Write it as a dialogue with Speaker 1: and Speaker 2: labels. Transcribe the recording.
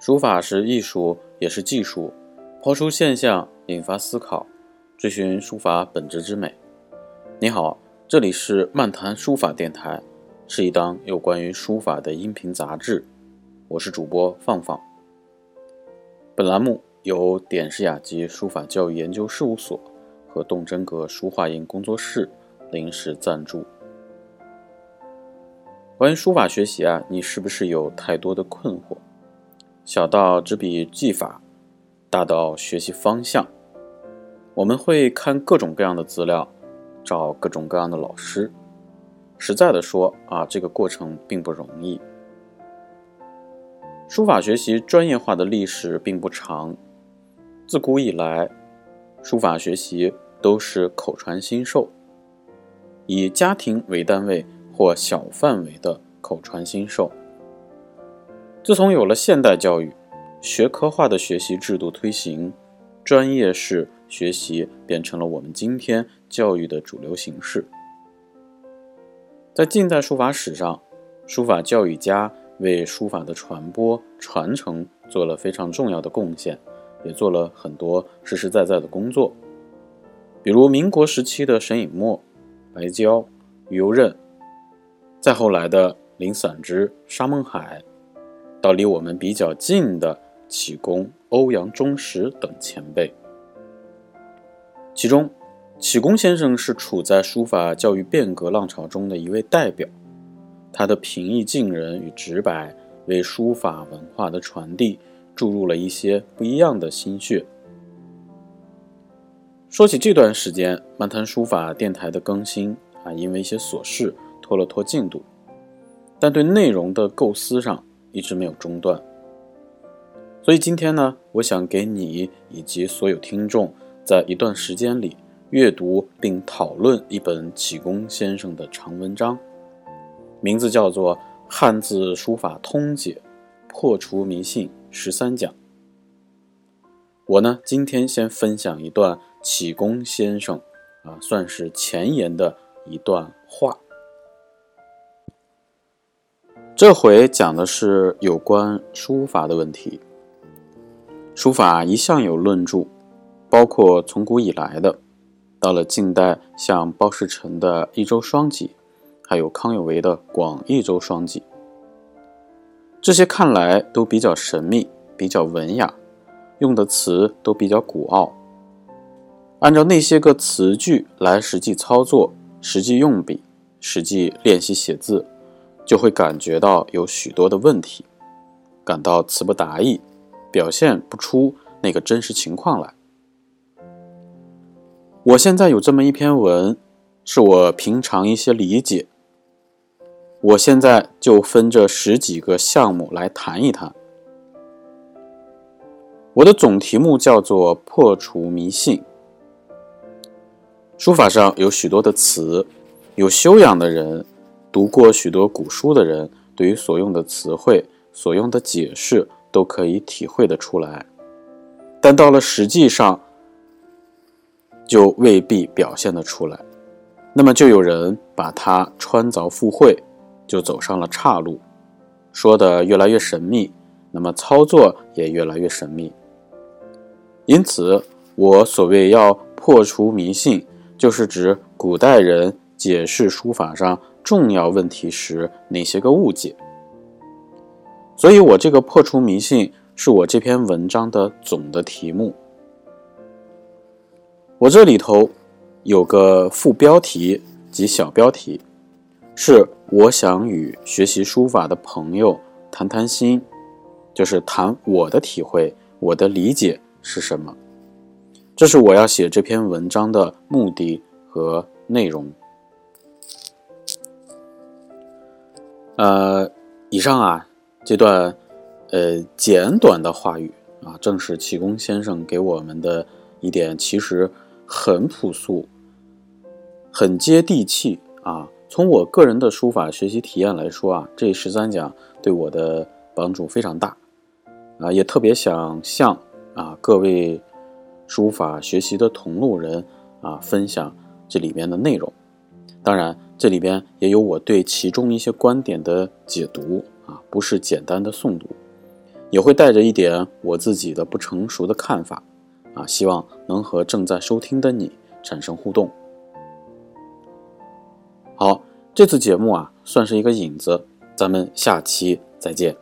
Speaker 1: 书法是艺术，也是技术，抛出现象，引发思考，追寻书法本质之美。你好，这里是漫谈书法电台，是一档有关于书法的音频杂志。我是主播放放。本栏目由点石雅集书法教育研究事务所和动真格书画印工作室临时赞助。关于书法学习啊，你是不是有太多的困惑？小到执笔技法，大到学习方向，我们会看各种各样的资料，找各种各样的老师。实在的说啊，这个过程并不容易。书法学习专业化的历史并不长，自古以来，书法学习都是口传心授，以家庭为单位或小范围的口传心授。自从有了现代教育，学科化的学习制度推行，专业式学习变成了我们今天教育的主流形式。在近代书法史上，书法教育家为书法的传播传承做了非常重要的贡献，也做了很多实实在在的工作。比如民国时期的沈尹默、白娇、于右任，再后来的林散之、沙孟海。到离我们比较近的启功、欧阳中石等前辈，其中启功先生是处在书法教育变革浪潮中的一位代表，他的平易近人与直白，为书法文化的传递注入了一些不一样的心血。说起这段时间，漫谈书法电台的更新啊，因为一些琐事拖了拖进度，但对内容的构思上。一直没有中断，所以今天呢，我想给你以及所有听众，在一段时间里阅读并讨论一本启功先生的长文章，名字叫做《汉字书法通解》，破除迷信十三讲。我呢，今天先分享一段启功先生啊，算是前言的一段话。这回讲的是有关书法的问题。书法一向有论著，包括从古以来的，到了近代，像包世臣的《益州双辑》，还有康有为的《广益州双辑》，这些看来都比较神秘，比较文雅，用的词都比较古奥。按照那些个词句来实际操作、实际用笔、实际练习写字。就会感觉到有许多的问题，感到词不达意，表现不出那个真实情况来。我现在有这么一篇文，是我平常一些理解。我现在就分这十几个项目来谈一谈。我的总题目叫做“破除迷信”。书法上有许多的词，有修养的人。读过许多古书的人，对于所用的词汇、所用的解释，都可以体会得出来。但到了实际上，就未必表现得出来。那么就有人把它穿凿附会，就走上了岔路，说的越来越神秘，那么操作也越来越神秘。因此，我所谓要破除迷信，就是指古代人解释书法上。重要问题时哪些个误解？所以我这个破除迷信是我这篇文章的总的题目。我这里头有个副标题及小标题，是我想与学习书法的朋友谈谈心，就是谈我的体会，我的理解是什么。这是我要写这篇文章的目的和内容。呃，以上啊这段呃简短的话语啊，正是启功先生给我们的一点，其实很朴素、很接地气啊。从我个人的书法学习体验来说啊，这十三讲对我的帮助非常大啊，也特别想向啊各位书法学习的同路人啊分享这里面的内容，当然。这里边也有我对其中一些观点的解读啊，不是简单的诵读。也会带着一点我自己的不成熟的看法，啊，希望能和正在收听的你产生互动。好，这次节目啊，算是一个引子，咱们下期再见。